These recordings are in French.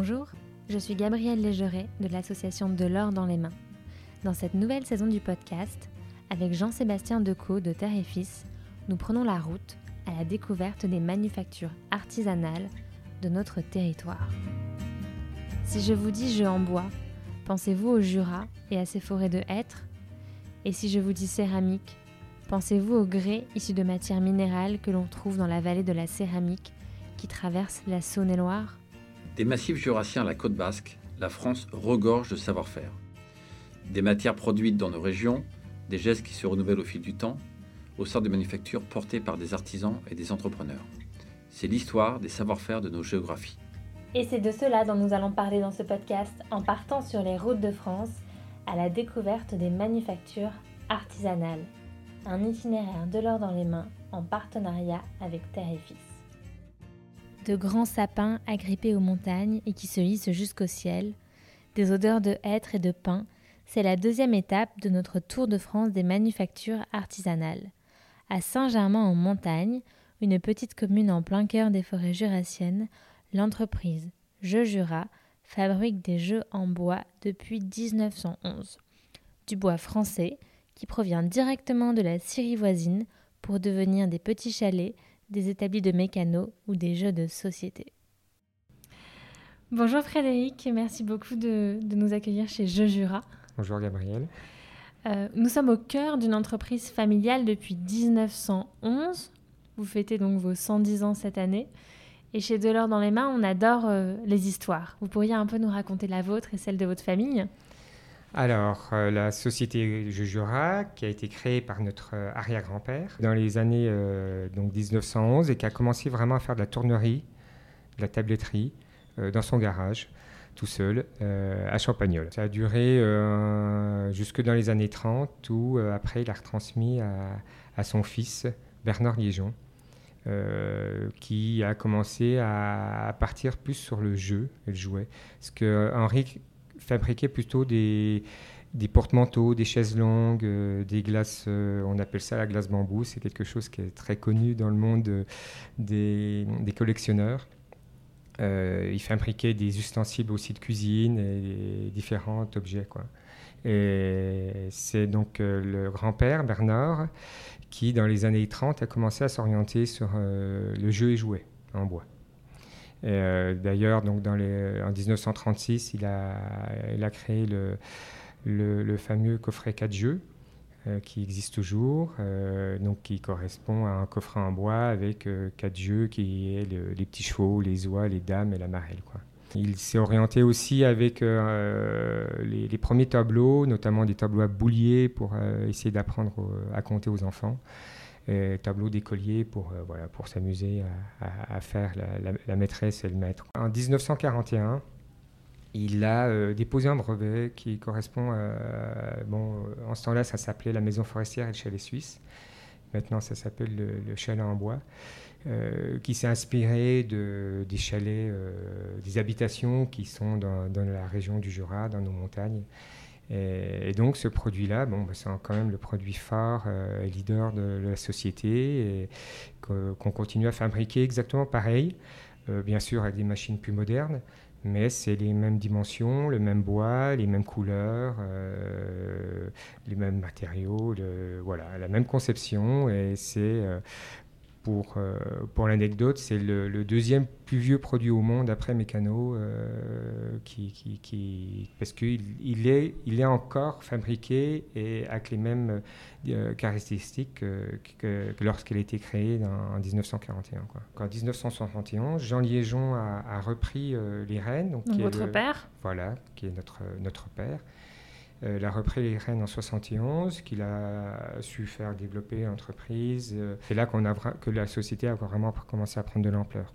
Bonjour, je suis Gabrielle Légeret de l'association De l'or dans les mains. Dans cette nouvelle saison du podcast, avec Jean-Sébastien Decaux de Terre et Fils, nous prenons la route à la découverte des manufactures artisanales de notre territoire. Si je vous dis jeu en bois, pensez-vous au Jura et à ses forêts de hêtres? Et si je vous dis céramique, pensez-vous au grès issu de matières minérales que l'on trouve dans la vallée de la céramique qui traverse la Saône-et-Loire? Des massifs jurassiens à la côte basque, la France regorge de savoir-faire. Des matières produites dans nos régions, des gestes qui se renouvellent au fil du temps, au sein de manufactures portées par des artisans et des entrepreneurs. C'est l'histoire des savoir-faire de nos géographies. Et c'est de cela dont nous allons parler dans ce podcast en partant sur les routes de France à la découverte des manufactures artisanales. Un itinéraire de l'or dans les mains en partenariat avec Terre et Fils. De grands sapins agrippés aux montagnes et qui se hissent jusqu'au ciel, des odeurs de hêtre et de pin, c'est la deuxième étape de notre tour de France des manufactures artisanales. À Saint-Germain-en-Montagne, une petite commune en plein cœur des forêts jurassiennes, l'entreprise Jeux Jura fabrique des jeux en bois depuis 1911. Du bois français qui provient directement de la Syrie voisine pour devenir des petits chalets, des établis de mécano ou des jeux de société. Bonjour Frédéric, merci beaucoup de, de nous accueillir chez Jeux Jura. Bonjour Gabriel. Euh, nous sommes au cœur d'une entreprise familiale depuis 1911. Vous fêtez donc vos 110 ans cette année. Et chez Delors dans les mains, on adore euh, les histoires. Vous pourriez un peu nous raconter la vôtre et celle de votre famille? Alors, euh, la société Jura, qui a été créée par notre arrière-grand-père dans les années donc 1911 et qui a commencé vraiment à faire de la tournerie, de la tabletterie dans son garage tout seul euh, à Champagnol. Ça a duré euh, jusque dans les années 30 où euh, après il a retransmis à, son fils Bernard Liégeon qui a commencé à, partir plus sur le jeu le jouet. Parce que Henri fabriquait plutôt des, des porte-manteaux, des chaises longues, des glaces, on appelle ça la glace bambou, c'est quelque chose qui est très connu dans le monde des, des collectionneurs. Euh, il fabriquait des ustensiles aussi de cuisine et différents objets. Quoi. Et c'est donc euh, le grand-père, Bernard, qui, dans les années 30, a commencé à s'orienter sur euh, le jeu et jouet en bois. D'ailleurs, dans les, en 1936, il a, créé le, fameux coffret 4 jeux, euh, qui existe toujours, euh, donc qui correspond à un coffret en bois avec euh, quatre jeux qui est les petits chevaux, les oies, les dames et la marelle. Il s'est orienté aussi avec les, premiers tableaux, notamment des tableaux à boulier pour essayer d'apprendre à compter aux enfants. Et tableaux d'écoliers pour, voilà, pour s'amuser à, faire la, maîtresse et le maître. En 1941, il a euh, déposé un brevet qui correspond à. Bon, en ce temps-là, ça s'appelait la maison forestière et le chalet suisse. Maintenant, ça s'appelle le, chalet en bois, euh, qui s'est inspiré de, des chalets, euh, des habitations qui sont dans, la région du Jura, dans nos montagnes. Et, donc, ce produit-là, bon, bah, c'est quand même le produit phare et leader de, la société qu'on continue à fabriquer exactement pareil, bien sûr avec des machines plus modernes, mais c'est les mêmes dimensions, le même bois, les mêmes couleurs, euh, les mêmes matériaux, voilà, la même conception. Et c'est, euh, pour, euh, pour l'anecdote, c'est le, deuxième plus vieux produit au monde après Mécano, qui, qui, qui, parce qu'il il est, il est encore fabriqué et avec les mêmes caractéristiques que, lorsqu'il a été créé en 1941. Quoi. En 1971, Jean Liégeon a, repris les rênes. Donc, votre père? Voilà, qui est notre, notre père. Euh, il a repris les rênes en 71, qu'il a su faire développer l'entreprise. Euh, c'est là qu'on a, que la société a vraiment commencé à prendre de l'ampleur.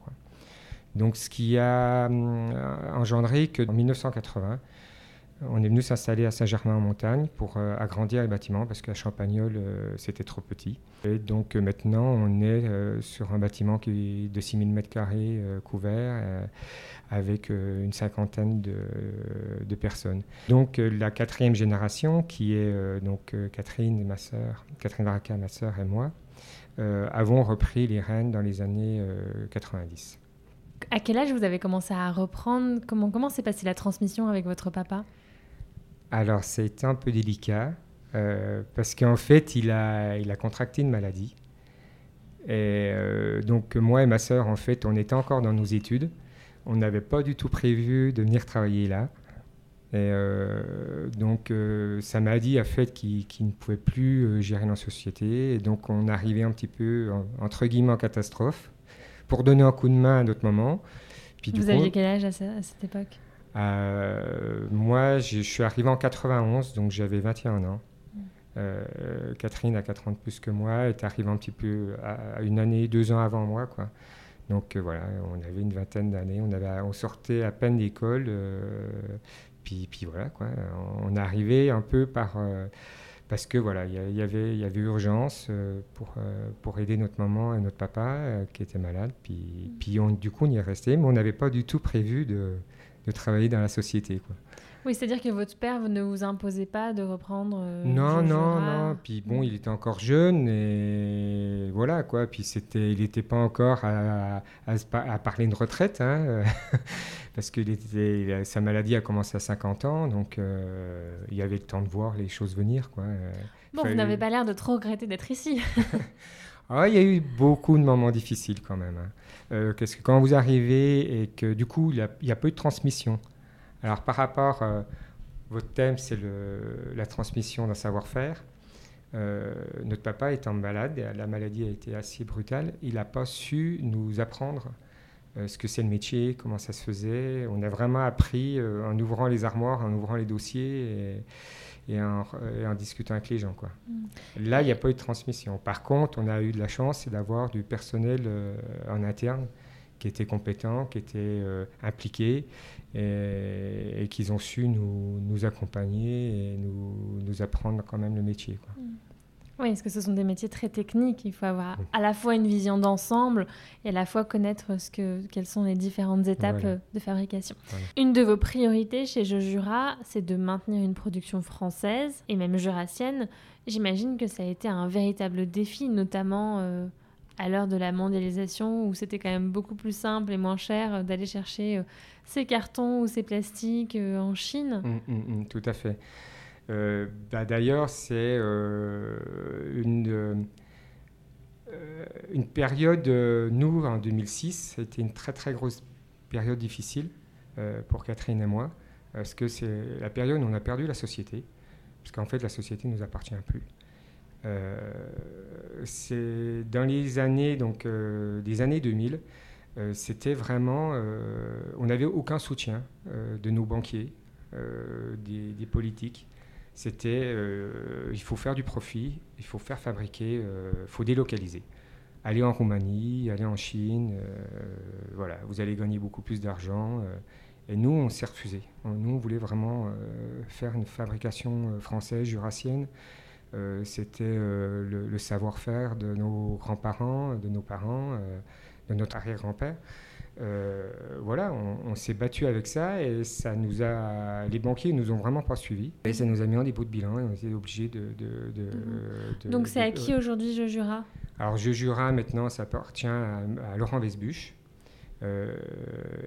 Donc ce qui a euh, engendré qu'en 1980, on est venu s'installer à Saint-Germain-en-Montagne pour euh, agrandir les bâtiments parce qu'à Champagnol, euh, c'était trop petit. Et donc euh, maintenant, on est sur un bâtiment qui est de 6000 m2 couvert avec une cinquantaine de, personnes. Donc la quatrième génération, qui est donc Catherine, ma sœur, Catherine Varaca, ma sœur et moi, avons repris les rênes dans les années 90. à quel âge vous avez commencé à reprendre? Comment comment s'est passée la transmission avec votre papa? Alors, été un peu délicat euh, parce qu'en fait, il a, il a contracté une maladie. Et euh, donc, moi et ma sœur, en fait, on était encore dans nos études. On n'avait pas du tout prévu de venir travailler là. Et euh, donc, sa maladie a fait qu'il ne pouvait plus gérer la société. Et donc, on arrivait un petit peu, en- entre guillemets, en catastrophe, pour donner un coup de main à notre moment. Puis, Vous coup, aviez quel âge à, ce- à cette époque? Euh, moi, je suis arrivé en 91, donc j'avais 21 ans. Euh, Catherine a 4 ans de plus que moi, est arrivée un petit peu à, à une année, deux ans avant moi, quoi. Donc euh, voilà, on avait une vingtaine d'années, on, avait, on sortait à peine d'école, puis, puis voilà, quoi. On arrivait un peu par... parce que voilà, il y, il y avait, y avait urgence euh, pour, euh, pour aider notre maman et notre papa euh, qui étaient malades. Puis, puis on, du coup, on y est resté, mais on n'avait pas du tout prévu de, de travailler dans la société. Quoi. Oui, c'est-à-dire que votre père ne vous imposait pas de reprendre. euh, non, non, non. Puis bon, il était encore jeune et voilà quoi. Puis c'était, il n'était pas encore à, à parler de retraite, hein, parce que était- sa maladie a commencé à 50 ans, donc euh, il y avait le temps de voir les choses venir, quoi. Euh, Bon, vous n'avez pas l'air de trop regretter d'être ici. Ah, il y a eu beaucoup de moments difficiles quand même. hein. Euh, quand vous arrivez et que du coup il y a, il y peu de transmission. Alors par rapport, euh, votre thème c'est la transmission d'un savoir-faire. Euh, notre papa étant malade, la maladie a été assez brutale, il n'a pas su nous apprendre euh, ce que c'est le métier, comment ça se faisait. On a vraiment appris en ouvrant les armoires, en ouvrant les dossiers et en, et en discutant avec les gens. Quoi. Là, il n'y a pas eu de transmission. Par contre, on a eu de la chance d'avoir du personnel euh, en interne qui était compétent, qui était euh, impliqué et, et qu'ils ont su nous, nous accompagner et nous, nous apprendre quand même le métier. quoi. Oui, parce que ce sont des métiers très techniques. Il faut avoir à la fois une vision d'ensemble et à la fois connaître ce que, quelles sont les différentes étapes Voilà. euh, de fabrication. Voilà. Une de vos priorités chez Jojura, c'est de maintenir une production française et même jurassienne. J'imagine que ça a été un véritable défi, notamment euh, à l'heure de la mondialisation où c'était quand même beaucoup plus simple et moins cher euh, d'aller chercher euh, ces cartons ou ces plastiques euh, en Chine. Mm, mm, mm, tout à fait. Euh, bah, D'ailleurs, c'est euh, une, euh, une période, nous, en 2006, c'était une très très grosse période difficile pour Catherine et moi, parce que c'est la période où on a perdu la société, parce qu'en fait, la société ne nous appartient plus. C'est dans les années, donc, des années 2000, euh, c'était vraiment, on n'avait aucun soutien de nos banquiers, des politiques. C'était, euh, il faut faire du profit, il faut faire fabriquer, il faut délocaliser. Aller en Roumanie, aller en Chine, euh, voilà, vous allez gagner beaucoup plus d'argent. euh, et nous, on s'est refusé. Nous, on voulait vraiment euh, faire une fabrication euh, française, jurassienne. Euh, C'était euh, le, savoir-faire de nos grands-parents, de nos parents, euh, de notre arrière-grand-père. Euh, voilà, on, on s'est battu avec ça et ça nous a. Les banquiers nous ont vraiment pas suivis et ça nous a mis en dépôt de bilan et on était obligés de. de- de- de- Donc c'est à qui aujourd'hui Jojura alors, Je Jura, maintenant, ça appartient à, à Laurent Vesbuche. Euh,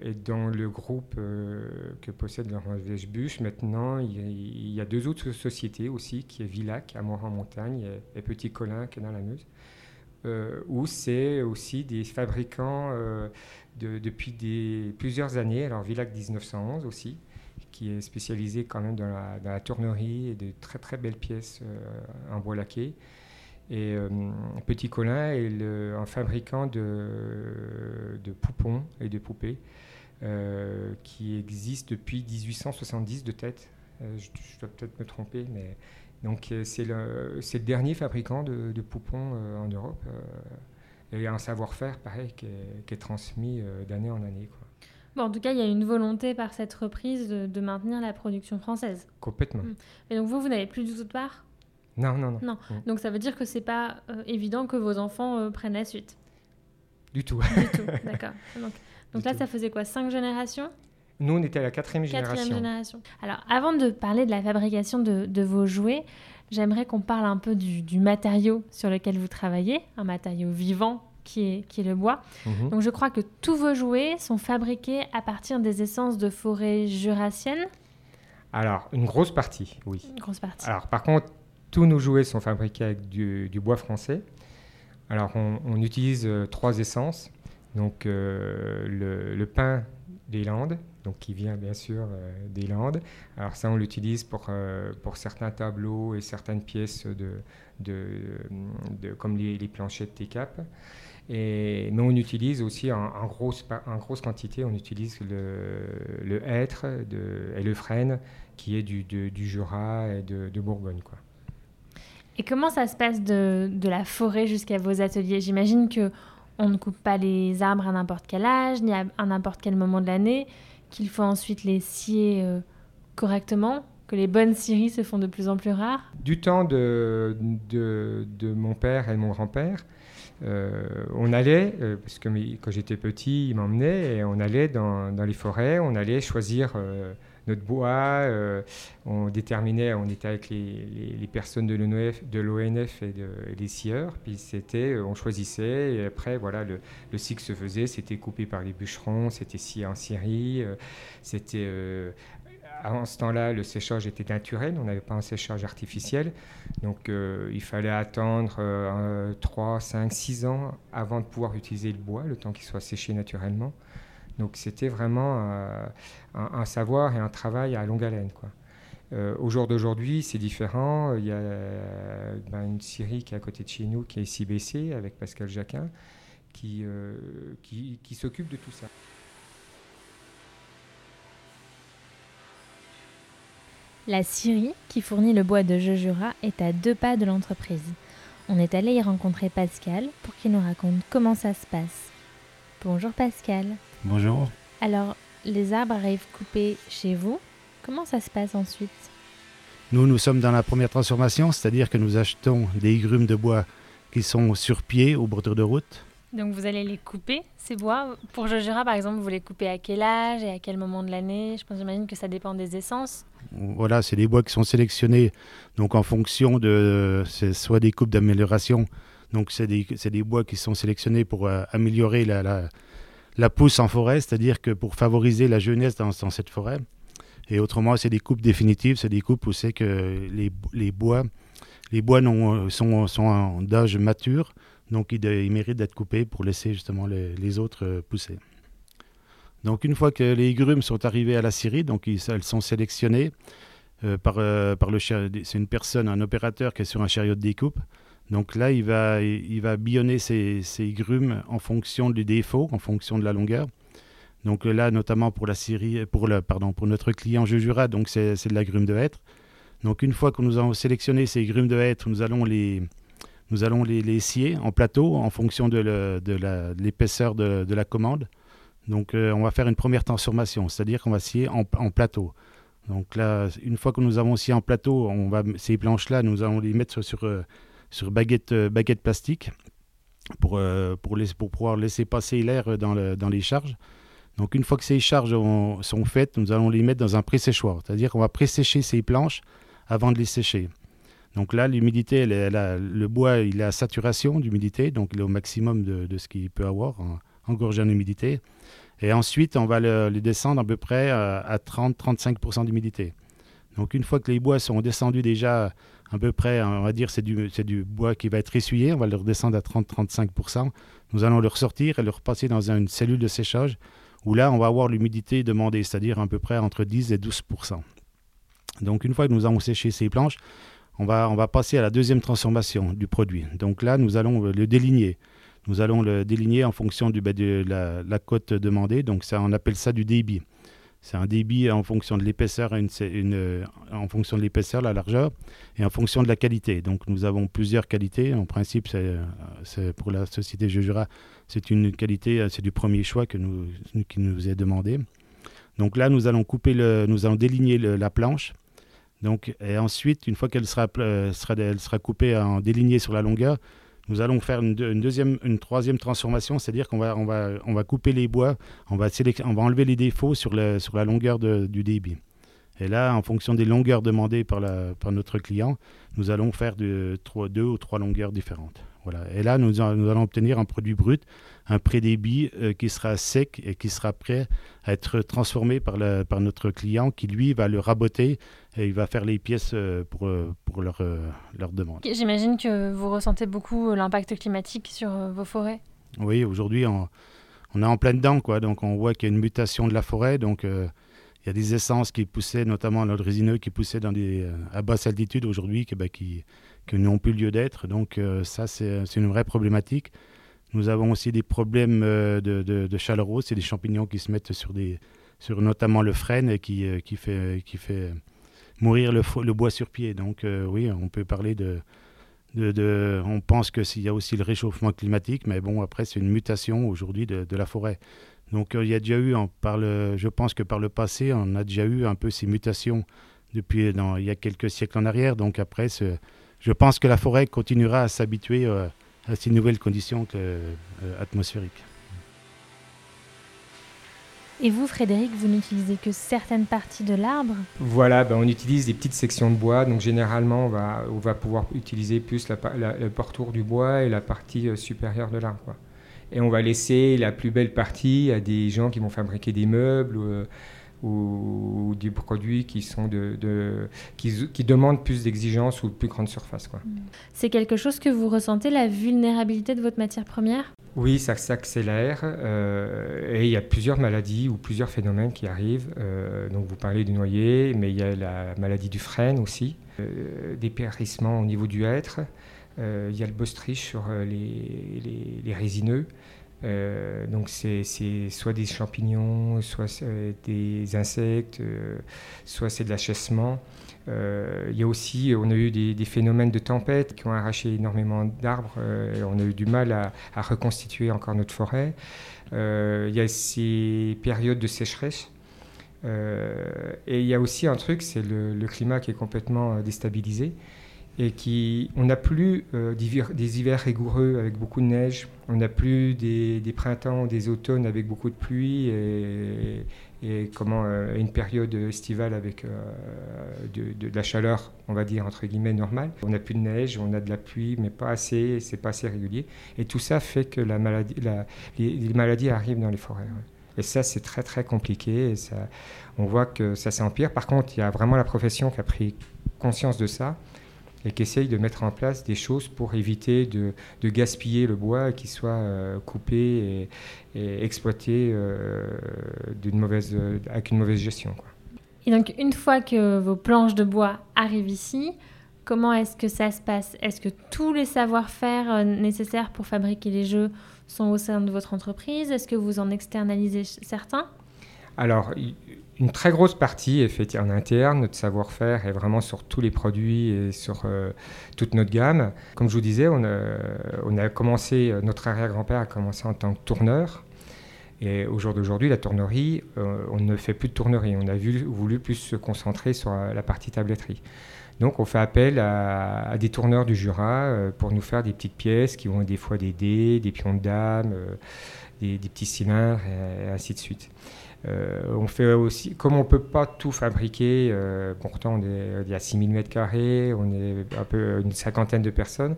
et dans le groupe euh, que possède Laurent Vesbuche, maintenant, il y, a, il y a deux autres sociétés aussi, qui est Villac, à Mort-en-Montagne, et, et Petit Colin, qui est dans la Meuse, euh, où c'est aussi des fabricants euh, de- depuis plusieurs années. Alors, Villac 1911 aussi, qui est spécialisé quand même dans la, dans tournerie et de très très belles pièces euh, en bois laqué. Et euh, Petit Colin est un fabricant de, poupons et de poupées qui existe depuis 1870 de tête. Je, je dois peut-être me tromper, mais donc euh, c'est le, dernier fabricant de, de poupons euh, en Europe. euh, et un savoir-faire pareil qui est, qui est transmis d'année en année. Quoi. Bon, en tout cas, il y a une volonté par cette reprise de, de maintenir la production française. Complètement. Mm. Et donc vous, vous n'avez plus du tout de part? Non, non, non. Non. Donc ça veut dire que c'est pas euh, évident que vos enfants euh, prennent la suite? Du tout. Du tout, d'accord. Donc, là, tout. ça faisait quoi? Cinq générations? Nous, on était à la quatrième Quatrième génération. génération. Alors, avant de parler de la fabrication de, de vos jouets, j'aimerais qu'on parle un peu du, du matériau sur lequel vous travaillez, un matériau vivant qui est, qui est le bois. Mhm. Donc je crois que tous vos jouets sont fabriqués à partir des essences de forêt jurassienne. Alors, une grosse partie, oui. Une grosse partie. Alors, par contre, tous nos jouets sont fabriqués avec du, du bois français. Alors, on, on utilise euh, trois essences. Donc, euh, le, le pin des Landes, donc qui vient bien sûr euh, des Landes. Alors, ça, on l'utilise pour, euh, pour certains tableaux et certaines pièces de, de, de- comme les, les planchettes TCAP. Et, mais on utilise aussi en, grosse, en grosse quantité, on utilise le, le hêtre de, et le frêne qui est du, de- du Jura et de, de Bourgogne. Et comment ça se passe de, de la forêt jusqu'à vos ateliers? J'imagine que on ne coupe pas les arbres à n'importe quel âge, ni à, n'importe quel moment de l'année, qu'il faut ensuite les scier euh, correctement, que les bonnes scieries se font de plus en plus rares. Du temps de, de, de mon père et mon grand-père, euh, on allait, euh, parce que quand j'étais petit, ils m'emmenaient, et on allait dans, dans les forêts, on allait choisir notre bois, euh, on déterminait, on était avec les, personnes de l'ONF, et, de- les scieurs, puis c'était, euh, on choisissait, et après, voilà, le, le cycle se faisait, c'était coupé par les bûcherons, c'était scié en scierie, euh, c'était... en ce temps-là, le séchage était naturel, on n'avait pas un séchage artificiel. Donc il fallait attendre euh, 3, 5, 6 ans avant de pouvoir utiliser le bois, le temps qu'il soit séché naturellement. Donc c'était vraiment euh, un, savoir et un travail à longue haleine. Euh, au jour d'aujourd'hui, c'est différent. Il y a ben, une scierie qui est à côté de chez nous, qui est ici BC, avec Pascal Jacquin, qui, euh, qui, qui s'occupe de tout ça. La scierie, qui fournit le bois de Jejura, est à deux pas de l'entreprise. On est allé y rencontrer Pascal pour qu'il nous raconte comment ça se passe. Bonjour Pascal. Bonjour. Alors, les arbres arrivent coupés chez vous. Comment ça se passe ensuite? Nous, nous sommes dans la première transformation, c'est-à-dire que nous achetons des grumes de bois qui sont sur pied au bordure de route. Donc vous allez les couper, ces bois? Pour Jejura, par exemple, vous les coupez à quel âge et à quel moment de l'année? Je pense, j'imagine que ça dépend des essences. Voilà, c'est des bois qui sont sélectionnés donc en fonction de c'est soit des coupes d'amélioration. Donc c'est des, c'est des bois qui sont sélectionnés pour euh, améliorer la, la, la pousse en forêt, c'est-à-dire que pour favoriser la jeunesse dans, cette forêt. Et autrement, c'est des coupes définitives, c'est des coupes où c'est que les, les bois, les bois non- sont, d'âge mature, donc ils, méritent d'être coupés pour laisser justement les, les autres euh, pousser. Donc une fois que les grumes sont arrivées à la scierie, donc ils- elles sont sélectionnées euh, par, euh, par le c'est une personne, un opérateur qui est sur un chariot de découpe. Donc là, il va, il va billonner ces, ces grumes en fonction du défaut, en fonction de la longueur. Donc là, notamment pour la scierie, pour le, pardon, pour notre client Jejura, donc c'est de la grume de hêtre. Donc une fois que nous avons sélectionné ces grumes de hêtre, nous allons les, nous allons les, scier en plateau en fonction de le- de de l'épaisseur de, la commande. Donc euh, on va faire une première transformation, c'est-à-dire qu'on va scier en, en plateau. Donc là, une fois que nous avons scié en plateau, on va, ces planches-là, nous allons les mettre sur, sur, euh, sur baguette, euh, baguette plastique pour, euh, pour, pour pouvoir laisser passer l'air dans, le- dans les charges. Donc une fois que ces charges ont- sont faites, nous allons les mettre dans un pré-séchoir, c'est-à-dire qu'on va pré-sécher ces planches avant de les sécher. Donc là, l'humidité, elle elle a- le bois, il à saturation d'humidité, donc il est au maximum de, de ce qu'il peut avoir, en, engorgé en humidité. Et ensuite, on va le, les descendre à peu près à 30-35% d'humidité. Donc une fois que les bois sont descendus déjà à peu près, on va dire, c'est du, c'est du bois qui va être essuyé, on va le redescendre à 30-35%. Nous allons le ressortir et le repasser dans une cellule de séchage où là, on va avoir l'humidité demandée, c'est-à-dire à peu près entre 10 et 12%. Donc une fois que nous avons séché ces planches, on va, on va passer à la deuxième transformation du produit. Donc là, nous allons le déligner. Nous allons le déligner en fonction bah, de la, la cote demandée. Donc ça, on appelle ça du débit. C'est un débit en fonction de l'épaisseur, euh, en fonction de l'épaisseur, la largeur, et en fonction de la qualité. Donc nous avons plusieurs qualités. En principe, euh, pour la société Jejura, c'est une qualité, euh, c'est du premier choix que nous, qui nous est demandé. Donc là, nous allons couper le, nous allons déligner la planche. Donc, et ensuite, une fois qu'elle sera, sera, elle sera coupée en délignée sur la longueur, nous allons faire une, deux- une deuxième, une troisième transformation, c'est-à-dire qu'on va, on va, couper les bois, on va, enlever les défauts sur, la longueur du débit. Et là, en fonction des longueurs demandées par, notre client, nous allons faire deux ou trois longueurs différentes. Voilà. Et là, nous, allons obtenir un produit brut, un pré-débit euh, qui sera sec et qui sera prêt à être transformé par, par notre client qui, lui, va le raboter et il va faire les pièces euh, pour, euh, pour leur, leur demande. J'imagine que vous ressentez beaucoup l'impact climatique sur vos forêts. Oui, aujourd'hui, on, on, est en plein dedans. Quoi. Donc, on voit qu'il y a une mutation de la forêt. Donc, il y a des essences qui poussaient, notamment l'ordre résineux, qui poussaient dans des, à basse altitude aujourd'hui, qui, bah, qui, qui n'ont plus lieu d'être. Donc euh, ça, c'est une vraie problématique. Nous avons aussi des problèmes euh, de, de, de c'est des champignons qui se mettent sur, des, sur notamment le frêne et qui, euh, qui, fait, qui fait mourir le, bois sur pied. Donc oui, on peut parler de, de, on pense qu'il y a aussi le réchauffement climatique, mais bon, après, c'est une mutation aujourd'hui de, la forêt. Donc, il y a déjà eu, par le, je pense que par le passé, on a déjà eu un peu ces mutations depuis il y a quelques siècles en arrière. Donc, après, je pense que la forêt continuera à s'habituer euh, à ces nouvelles conditions euh, atmosphériques. Et vous, Frédéric, vous n'utilisez que certaines parties de l'arbre? Voilà, ben on utilise des petites sections de bois. Donc généralement, on va, on va pouvoir utiliser plus la, le portour du bois et la partie euh, supérieure de l'arbre. Et on va laisser la plus belle partie à des gens qui vont fabriquer des meubles ou, des produits qui, sont de, qui, qui, demandent plus d'exigences ou de plus grande surface. Mm. C'est quelque chose que vous ressentez, la vulnérabilité de votre matière première? Oui, ça s'accélère euh, et il y a plusieurs maladies ou plusieurs phénomènes qui arrivent. Euh, donc vous parlez du noyer, mais il y a la maladie du frêne aussi, euh, des périssements au niveau du hêtre. il y a le bostrich sur les, les, les résineux. Euh, donc c'est soit des champignons, soit des insectes, euh, soit c'est de l'achèvement. Euh, il y a aussi, on a eu des, phénomènes de tempête qui ont arraché énormément d'arbres. on a eu du mal à, reconstituer encore notre forêt. il y a ces périodes de sécheresse. et il y a aussi un truc, c'est le, climat qui est complètement déstabilisé et qui, on n'a plus euh, des, hivers rigoureux avec beaucoup de neige, on n'a plus des, printemps, des automnes avec beaucoup de pluie et, comment euh, une période estivale avec euh, de, la chaleur, on va dire entre guillemets normale. On n'a plus de neige, on a de la pluie, mais pas assez, c'est pas assez régulier. Et tout ça fait que les, maladies arrivent dans les forêts. Et ça, c'est très très compliqué. Et on voit que ça s'empire. Par contre, il y a vraiment la profession qui a pris conscience de ça et qui de mettre en place des choses pour éviter de, gaspiller le bois qui soit euh, coupé et, exploité euh, mauvaise, avec une mauvaise gestion. Et donc une fois que vos planches de bois arrivent ici, comment est-ce que ça se passe? Est-ce que tous les savoir-faire euh, nécessaires pour fabriquer les jeux sont au sein de votre entreprise? Est-ce que vous en externalisez certains? Alors, une très grosse partie est faite en interne. Notre savoir-faire est vraiment sur tous les produits et sur euh, toute notre gamme. Comme je vous disais, on a, commencé, notre arrière-grand-père a commencé en tant que tourneur. Et au jour d'aujourd'hui, la tournerie, euh, on ne fait plus de tournerie. On a voulu plus se concentrer sur euh, la partie tabletterie. Donc on fait appel à, des tourneurs du Jura pour nous faire des petites pièces qui ont des fois des dés, des pions de dames, des, des, petits cylindres et ainsi de suite. Euh, on fait aussi, comme on ne peut pas tout fabriquer, euh, pourtant il y a 6000 mètres carrés, on est un peu une cinquantaine de personnes,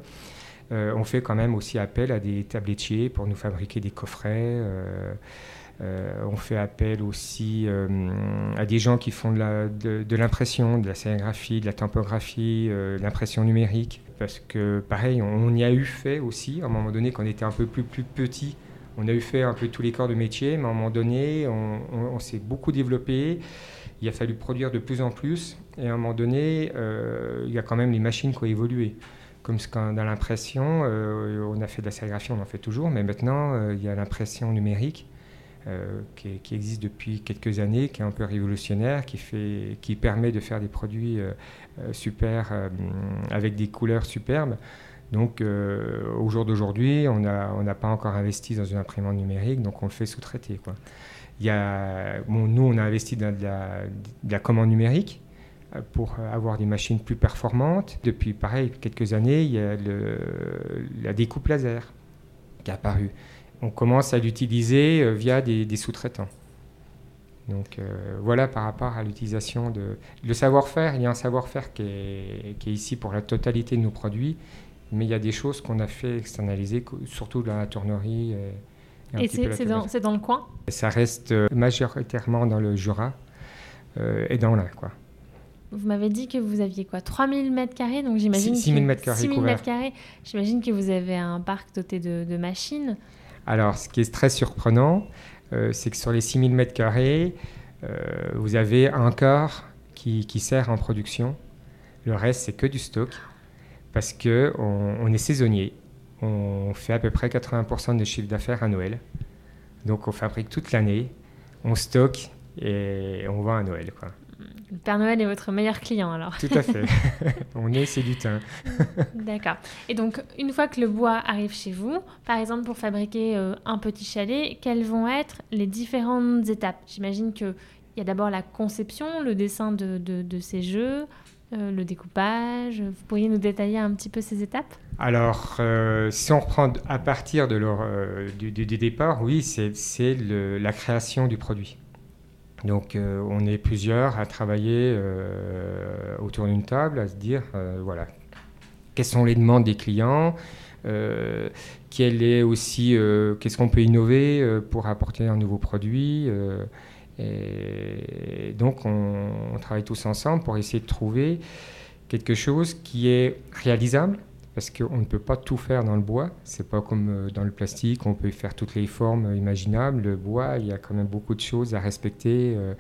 euh, on fait quand même aussi appel à des tablettiers pour nous fabriquer des coffrets. on fait appel aussi à des gens qui font de l'impression, de, la sérigraphie, de la typographie, de l'impression numérique. Parce que pareil, on, y a eu fait aussi, à un moment donné, quand on était un peu plus, plus petit, on a eu fait un peu tous les corps de métier, mais à un moment donné, on, s'est beaucoup développé. Il a fallu produire de plus en plus. Et à un moment donné, euh, il y a quand même les machines qui ont évolué. Comme dans l'impression, euh, on a fait de la sérigraphie, on en fait toujours, mais maintenant, euh, il y a l'impression numérique. Qui, existe depuis quelques années, qui est un peu révolutionnaire, qui, qui permet de faire des produits super avec des couleurs superbes. Donc euh, au jour d'aujourd'hui, on n'a pas encore investi dans une imprimante numérique, donc on le fait sous-traiter. nous, on a investi dans de la, commande numérique euh, pour avoir des machines plus performantes. Depuis, pareil, quelques années, il y a la découpe laser qui est apparue. On commence à l'utiliser euh, via des, sous-traitants. Donc voilà par rapport à l'utilisation de... Le savoir-faire, il y a un savoir-faire qui est, qui est, ici pour la totalité de nos produits mais il y a des choses qu'on a fait externaliser, surtout dans la tournerie. Et, et c'est dans, dans, le coin? Ça reste majoritairement dans le Jura et dans l'Ain, quoi. Vous m'avez dit que vous aviez quoi? 3000 mètres carrés, donc j'imagine. 6000 mètres carrés. 6000 mètres carrés. J'imagine que vous avez un parc doté de, machines. Alors, ce qui est très surprenant, euh, c'est que sur les 6000 mètres carrés, euh, vous avez un quart qui, sert en production. Le reste, c'est que du stock, parce que on, est saisonnier. On fait à peu près 80% de chiffre d'affaires à Noël. Donc, on fabrique toute l'année, on stocke et on vend à Noël, quoi. Le Père Noël est votre meilleur client alors. Tout à fait. On est c'est du teint. D'accord. Et donc, une fois que le bois arrive chez vous, par exemple pour fabriquer euh, un petit chalet, quelles vont être les différentes étapes? J'imagine qu'il y a d'abord la conception, le dessin de, de, ces jeux, euh, le découpage. Vous pourriez nous détailler un petit peu ces étapes? Alors, euh, si on reprend à partir de leur, du, du, départ, oui, c'est la création du produit. Donc euh, on est plusieurs à travailler euh, autour d'une table, à se dire, euh, voilà, quelles sont les demandes des clients, est aussi, qu'est-ce qu'on peut innover pour apporter un nouveau produit. Et donc on, travaille tous ensemble pour essayer de trouver quelque chose qui est réalisable, parce qu'on ne peut pas tout faire dans le bois. C'est pas comme euh, dans le plastique, on peut faire toutes les formes imaginables. Le bois, il y a quand même beaucoup de choses à respecter euh,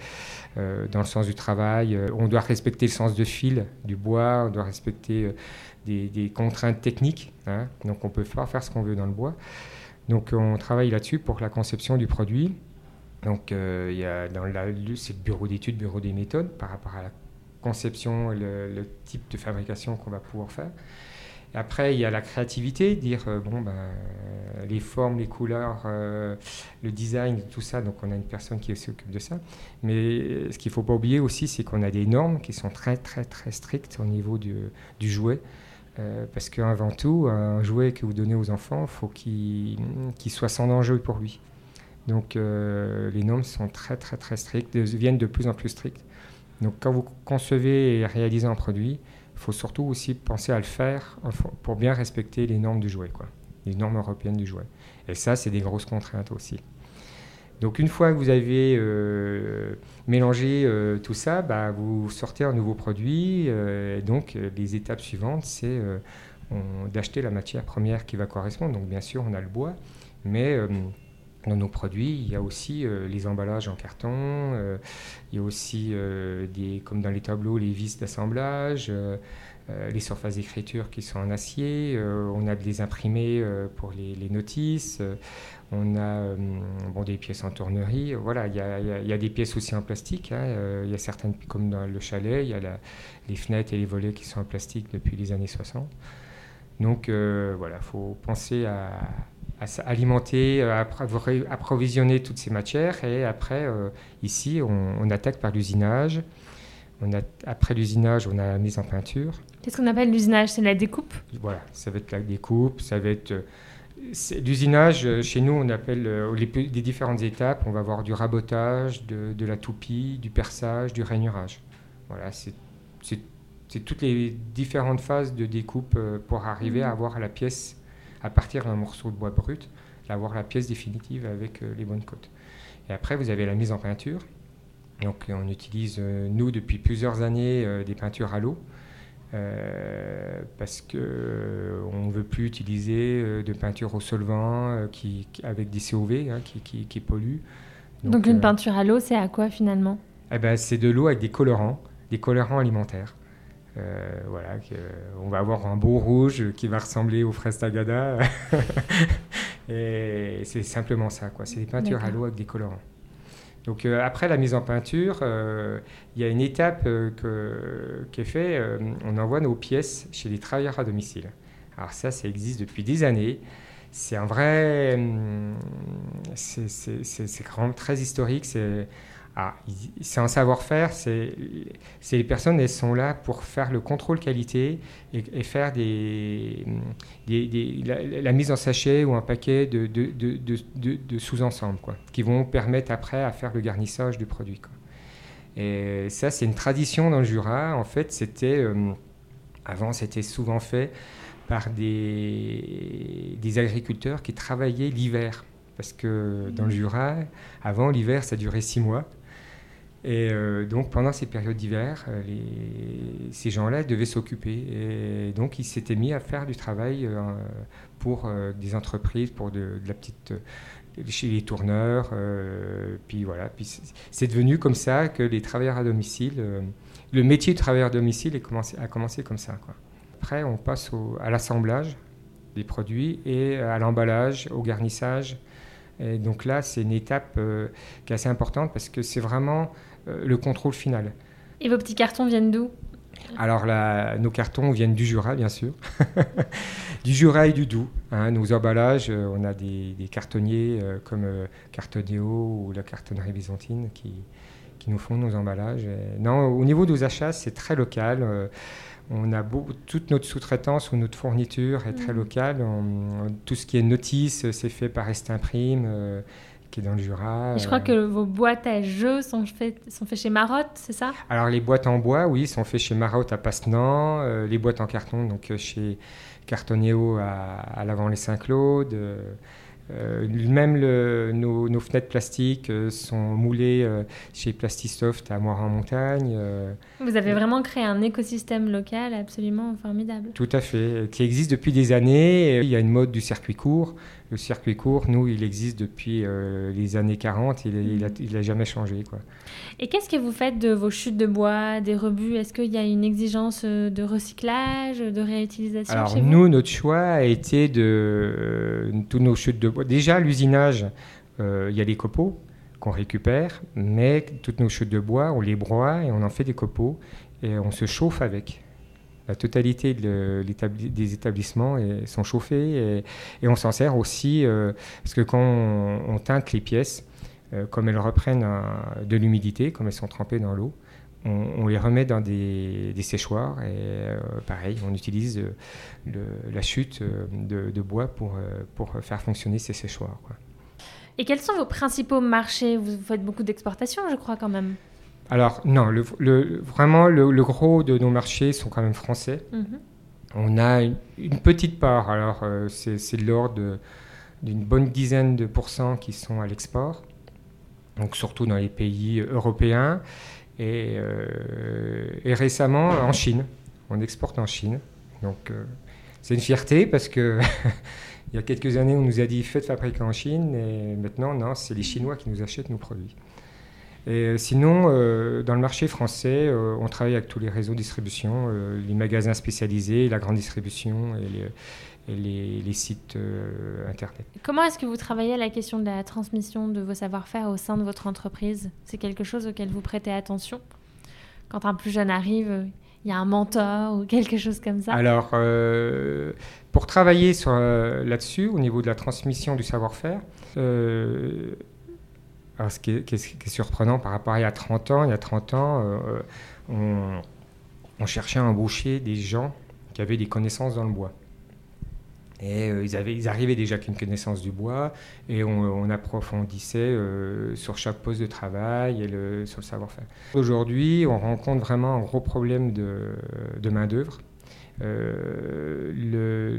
euh, dans le sens du travail. On doit respecter le sens de fil du bois, on doit respecter des, contraintes techniques. Hein. Donc on peut pas faire ce qu'on veut dans le bois. Donc on travaille là-dessus pour la conception du produit. Donc il y a dans la, c'est le bureau d'études, bureau des méthodes par rapport à la conception et le type de fabrication qu'on va pouvoir faire. Après, il y a la créativité, dire euh, bon, ben, les formes, les couleurs, euh, le design, tout ça. Donc, on a une personne qui s'occupe de ça. Mais euh, ce qu'il ne faut pas oublier aussi, c'est qu'on a des normes qui sont très, très, très strictes au niveau du jouet. parce qu'avant tout, un jouet que vous donnez aux enfants, il faut qu'il soit sans danger pour lui. Donc, les normes sont très, très, très strictes, deviennent de plus en plus strictes. Donc, quand vous concevez et réalisez un produit, il faut surtout aussi penser à le faire pour bien respecter les normes du jouet, quoi, les normes européennes du jouet. Et ça, c'est des grosses contraintes aussi. Donc une fois que vous avez euh, mélangé euh, tout ça, bah, vous sortez un nouveau produit. Euh, donc les étapes suivantes, c'est d'acheter la matière première qui va correspondre. Donc bien sûr, on a le bois, mais dans nos produits, il y a aussi les emballages en carton, il y a aussi, des, comme dans les tableaux, les vis d'assemblage, les surfaces d'écriture qui sont en acier, on a des imprimés pour les, notices, on a bon, des pièces en tournerie, voilà, il y a, y a, des pièces aussi en plastique, il y a certaines, comme dans le chalet, il y a les fenêtres et les volets qui sont en plastique depuis les années 60. Donc voilà, il faut penser à à alimenter, à approvisionner toutes ces matières. Et après, euh, ici, on, attaque par l'usinage. On a, après l'usinage, on a la mise en peinture. Qu'est-ce qu'on appelle l'usinage? C'est la découpe? Voilà, ça va être la découpe, ça va être... L'usinage, euh, chez nous, on appelle euh, les, différentes étapes. On va avoir du rabotage, de, de la toupie, du perçage, du rainurage. Voilà, c'est toutes les différentes phases de découpe pour arriver à mmh. avoir la pièce à partir d'un morceau de bois brut, d'avoir la pièce définitive avec euh, les bonnes côtes. Et après, vous avez la mise en peinture. Donc, on utilise, euh, nous, depuis plusieurs années, euh, des peintures à l'eau. parce que on ne veut plus utiliser de peinture au solvant qui, avec des COV hein, qui, qui, qui, polluent. Donc, une peinture à l'eau, c'est à quoi finalement? Eh ben, C'est de l'eau avec des colorants, des colorants alimentaires. Euh, voilà, on va avoir un beau rouge qui va ressembler aux fraises tagada. et c'est simplement ça, quoi. C'est des peintures à l'eau avec des colorants. Donc euh, après la mise en peinture, euh, il y a une étape qui est faite. on envoie nos pièces chez les travailleurs à domicile. Alors ça, ça existe depuis des années. C'est un vrai, hum, c'est vraiment très historique. C'est c'est un savoir-faire, c'est les personnes, elles sont là pour faire le contrôle qualité et, faire la, mise en sachet ou un paquet de, de, sous-ensembles, qui vont permettre après à faire le garnissage du produit. Et ça, c'est une tradition dans le Jura. En fait, c'était, euh, avant, c'était souvent fait par des, des agriculteurs qui travaillaient l'hiver. Parce que dans le Jura, avant l'hiver, ça durait six mois. Et euh, donc pendant ces périodes d'hiver, euh, ces gens-là devaient s'occuper. Et donc ils s'étaient mis à faire du travail euh, pour des entreprises, pour de, la petite chez les tourneurs. puis voilà. Puis c'est devenu comme ça que les travailleurs à domicile, le métier de travailleur à domicile a commencé, comme ça. Après, on passe à l'assemblage des produits et à l'emballage, au garnissage. Et donc là, c'est une étape qui est assez importante parce que c'est vraiment le contrôle final. Et vos petits cartons viennent d'où? Alors nos cartons viennent du Jura, bien sûr, du Jura et du Doubs. Hein. nos emballages, euh, on a des, cartonniers euh, comme Cartoneo ou la cartonnerie byzantine qui, qui nous font nos emballages. non, au niveau de nos achats, c'est très local. on a toute notre sous-traitance ou notre fourniture est très mmh. locale. tout ce qui est notice, c'est fait par Estimprime qui est dans le Jura. je crois euh. que vos boîtes à jeux sont faites, sont faites chez Marotte, c'est ça? Alors les boîtes en bois, oui, sont faites chez Marotte à Pastenant. Euh, les boîtes en carton, donc euh, chez Cartoneo à, à l'Avant-les-Saint-Claude. Euh, même nos, fenêtres plastiques euh, sont moulées euh, chez Plastisoft à Moire-en-Montagne. Vous avez vraiment créé un écosystème local absolument formidable. Tout à fait, qui existe depuis des années. Il y a une mode du circuit court. Le circuit court, nous, il existe depuis les années 40, il n'a jamais changé. Quoi. Et qu'est-ce que vous faites de vos chutes de bois, des rebuts? Est-ce qu'il y a une exigence de recyclage, de réutilisation Alors chez nous, vous notre choix a été de... toutes nos chutes de bois déjà, l'usinage, euh, il y a les copeaux qu'on récupère, mais toutes nos chutes de bois, on les broie et on en fait des copeaux et on se chauffe avec. La totalité des établissements sont chauffés et, on s'en sert aussi euh, parce que quand on, teinte les pièces, euh, comme elles reprennent de l'humidité, comme elles sont trempées dans l'eau, on, les remet dans des, séchoirs et euh, pareil, on utilise la chute de, bois pour, pour faire fonctionner ces séchoirs. Et quels sont vos principaux marchés? Vous faites beaucoup d'exportations, je crois, quand même. Alors, non, le, vraiment, le, gros de nos marchés sont quand même français. Mhm. On a une, petite part, alors c'est de l'ordre d'une bonne dizaine de pourcents qui sont à l'export, donc surtout dans les pays européens. Euh, et, récemment en Chine. On exporte en Chine. Donc euh, c'est une fierté parce que il y a quelques années on nous a dit faites fabriquer en Chine et maintenant non, c'est les Chinois qui nous achètent nos produits. Et euh, sinon, dans le marché français, on travaille avec tous les réseaux de distribution, les magasins spécialisés, la grande distribution et les, les, sites euh, Internet. Comment est-ce que vous travaillez à la question de la transmission de vos savoir-faire au sein de votre entreprise? C'est quelque chose auquel vous prêtez attention? Quand un plus jeune arrive, il y a un mentor ou quelque chose comme ça? Alors, euh, pour travailler euh, là-dessus, au niveau de la transmission du savoir-faire, ce, qui est, surprenant par rapport à il y a 30 ans, il y a 30 ans, on, on cherchait à embaucher des gens qui avaient des connaissances dans le bois. Et euh, ils, avaient, ils arrivaient déjà avec une connaissance du bois et on, approfondissait euh, sur chaque poste de travail et sur le savoir-faire. Aujourd'hui, on rencontre vraiment un gros problème de, main-d'œuvre. Euh,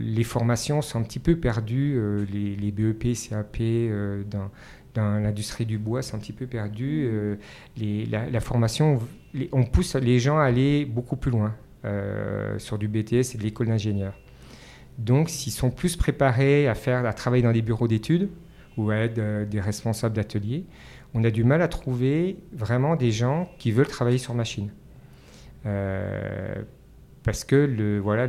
les formations sont un petit peu perdues, les, les, BEP, CAP dans, dans l'industrie du bois sont un petit peu perdus. Les, la, formation, on pousse les gens à aller beaucoup plus loin sur du BTS et de l'école d'ingénieur. Donc, s'ils sont plus préparés à, faire, à travailler dans des bureaux d'études ou à être euh, des responsables d'ateliers, on a du mal à trouver vraiment des gens qui veulent travailler sur machine. Euh, parce que voilà,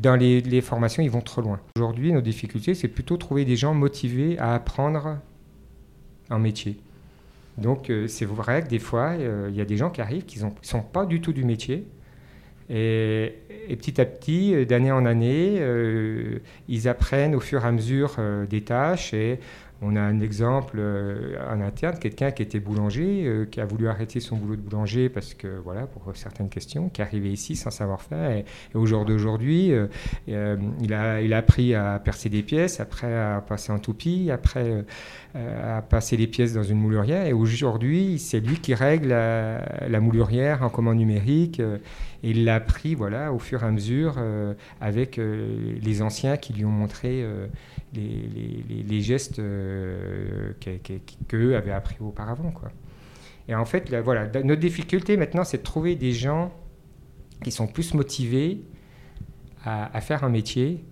dans les, formations, ils vont trop loin. Aujourd'hui, nos difficultés, c'est plutôt trouver des gens motivés à apprendre un métier. Donc, euh, c'est vrai que des fois, il y a des gens qui arrivent qui ne sont pas du tout du métier, et, petit à petit, euh, d'année en année, euh, ils apprennent au fur et à mesure euh, des tâches et On a un exemple euh, en interne, quelqu'un qui était boulanger, euh, qui a voulu arrêter son boulot de boulanger parce que, voilà, pour certaines questions, qui est arrivé ici sans savoir faire. Et, au jour d'aujourd'hui, euh, il, a, appris à percer des pièces, après à passer en toupie, après à passer les pièces dans une moulurière. Et aujourd'hui, c'est lui qui règle la, moulurière en commande numérique. Et il l'a appris voilà, au fur et à mesure avec les anciens qui lui ont montré les, gestes euh, qu'eux avaient appris auparavant. Quoi. Et en fait, voilà, notre difficulté maintenant, c'est de trouver des gens qui sont plus motivés à, faire un métier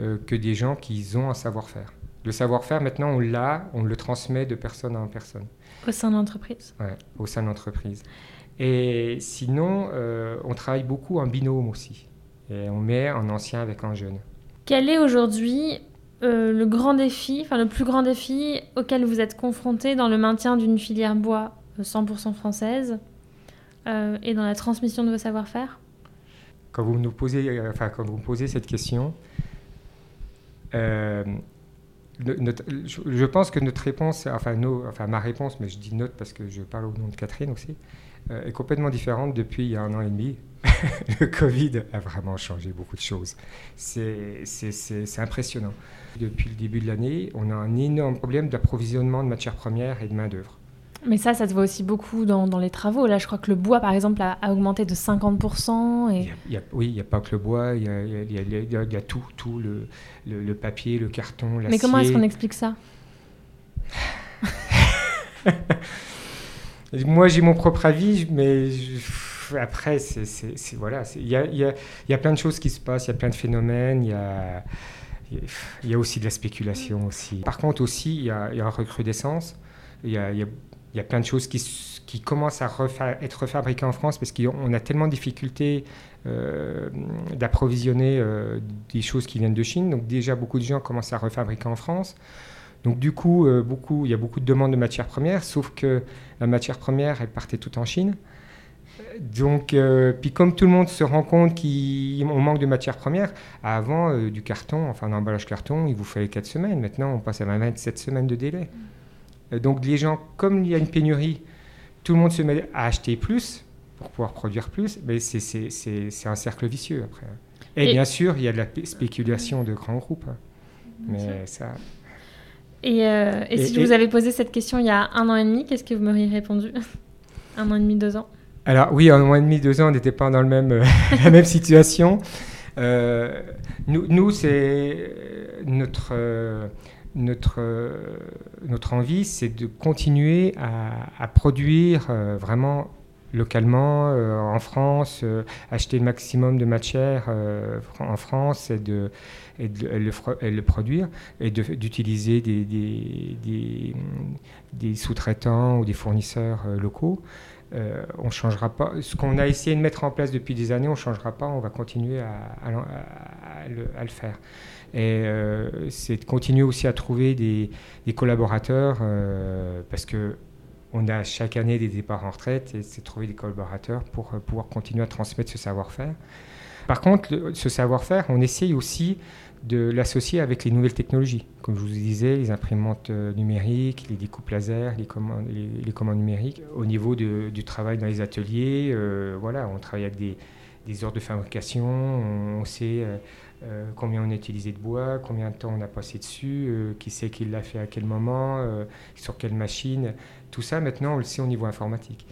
euh, que des gens qui ont un savoir-faire. Le savoir-faire, maintenant, on l'a, on le transmet de personne en personne. Au sein de l'entreprise? Oui, au sein de l'entreprise. Et sinon, euh, on travaille beaucoup en binôme aussi. Et on met un ancien avec un jeune. Quel est aujourd'hui euh, le grand défi, enfin le plus grand défi auquel vous êtes confronté dans le maintien d'une filière bois 100% euh, française euh, et dans la transmission de vos savoir-faire? Quand vous nous posez, enfin quand vous me posez cette question, je, pense que notre réponse, enfin, enfin ma réponse, mais je dis notre parce que je parle au nom de Catherine aussi, est complètement différente depuis il y a un an et demi. le Covid a vraiment changé beaucoup de choses. C'est impressionnant. Depuis le début de l'année, on a un énorme problème d'approvisionnement de matières premières et de main-d'œuvre. Mais ça, ça se voit aussi beaucoup dans, dans, les travaux. Là, je crois que le bois, par exemple, a, augmenté de 50%. Et... oui, il n'y a pas que le bois, il y a, y a, y a tout, tout le, le, papier, le carton, l'acier. Mais comment est-ce qu'on explique ça? Moi, j'ai mon propre avis, mais après, c'est voilà, il y a, plein de choses qui se passent, il y a plein de phénomènes, il y a aussi de la spéculation aussi. Par contre aussi, il y a, une recrudescence. Il y a, plein de choses qui, commencent à être refabriquées en France parce qu'on a tellement de difficultés euh, d'approvisionner euh, des choses qui viennent de Chine. Donc déjà, beaucoup de gens commencent à refabriquer en France. Donc du coup, euh, beaucoup, il y a beaucoup de demandes de matières premières, sauf que la matière première, elle partait toute en Chine. Donc, euh, puis comme tout le monde se rend compte qu'on manque de matières premières, avant euh, du carton, enfin l'emballage carton, il vous fallait 4 semaines. Maintenant, on passe à 27 semaines de délai. Euh, donc les gens, comme il y a une pénurie, tout le monde se met à acheter plus pour pouvoir produire plus, mais c'est un cercle vicieux après. Et, bien sûr, il y a de la spéculation de grands groupes. Hein. Mais ça... Et, si je vous avais posé cette question il y a un an et demi, qu'est-ce que vous m'auriez répondu Un an et demi, deux ans alors oui, un mois et demi, deux ans, on n'était pas dans le même, euh, la même situation. Euh, nous, nous c'est notre, notre, notre envie, c'est de continuer à, produire euh, vraiment localement en France, acheter le maximum de matière en France et de, et de, le, produire et d'utiliser des, des, des, sous-traitants ou des fournisseurs locaux. Euh, on changera pas. Ce qu'on a essayé de mettre en place depuis des années, on ne changera pas, on va continuer à, le, faire. Et euh, c'est de continuer aussi à trouver des, collaborateurs, euh, parce que on a chaque année des départs en retraite, et c'est trouver des collaborateurs pour pouvoir continuer à transmettre ce savoir-faire. Par contre, ce savoir-faire, on essaye aussi de l'associer avec les nouvelles technologies. Comme je vous disais, les imprimantes euh, numériques, les découpes laser, les commandes, numériques. Au niveau du travail dans les ateliers, euh, voilà, on travaille avec des, des, ordres de fabrication, on, sait euh, combien on a utilisé de bois, combien de temps on a passé dessus, qui sait qui l'a fait à quel moment, sur quelle machine. Tout ça, maintenant, on le sait au niveau informatique.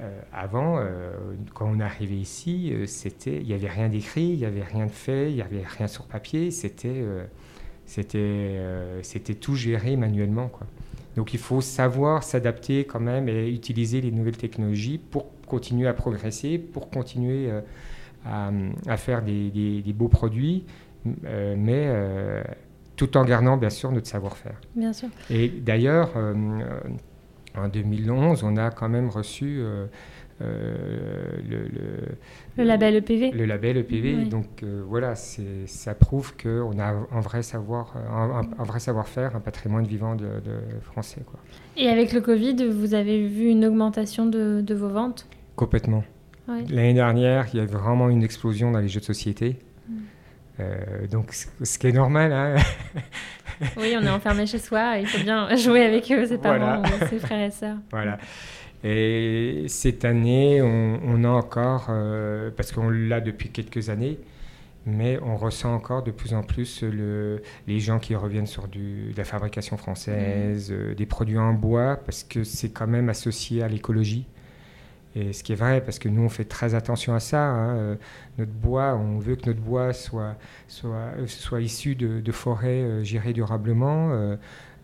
Euh, avant, euh, quand on est arrivé ici, euh, c'était, il n'y avait rien d'écrit, il n'y avait rien de fait, il n'y avait rien sur papier, c'était, c'était, c'était tout géré manuellement. Quoi. Donc il faut savoir s'adapter quand même et utiliser les nouvelles technologies pour continuer à progresser, pour continuer à, à, faire des, des, beaux produits, mais tout en gardant bien sûr notre savoir-faire. Bien sûr. Et d'ailleurs, en 2011, on a quand même reçu euh, euh, le, label EPV. Le label EPV. Donc euh, voilà, ça prouve qu'on a un vrai savoir, un, vrai savoir-faire, un patrimoine vivant de, français. Quoi. Et avec le Covid, vous avez vu une augmentation de, vos ventes? Complètement. L'année dernière, il y a vraiment une explosion dans les jeux de société. Mm. donc, ce qui est normal, hein oui, on est enfermé chez soi, il faut bien jouer avec eux, ses parents, ses frères et sœurs. Voilà. Et cette année, on, a encore, euh, parce qu'on l'a depuis quelques années, mais on ressent encore de plus en plus le, les gens qui reviennent sur du, de la fabrication française, mmh. euh, des produits en bois, parce que c'est quand même associé à l'écologie. Et ce qui est vrai, parce que nous, on fait très attention à ça. Hein, euh, notre bois, on veut que notre bois soit, soit, soit issu de, de forêts gérées durablement.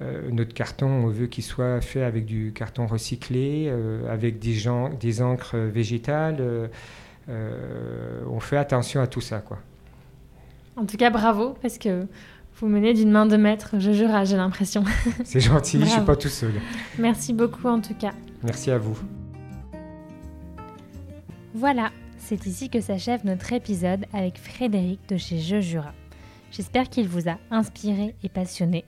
Euh, notre carton, on veut qu'il soit fait avec du carton recyclé, euh, avec des, gens, des encres végétales. Euh, on fait attention à tout ça, quoi. En tout cas, bravo, parce que vous menez d'une main de maître, je jure, j'ai l'impression. C'est gentil, je ne suis pas tout seul. Merci beaucoup en tout cas. Merci à vous. Voilà, c'est ici que s'achève notre épisode avec Frédéric de chez Je Jura. J'espère qu'il vous a inspiré et passionné.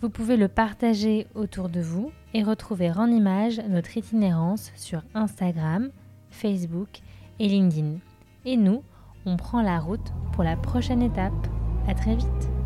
Vous pouvez le partager autour de vous et retrouver en image notre itinérance sur Instagram, Facebook et LinkedIn. Et nous, on prend la route pour la prochaine étape. À très vite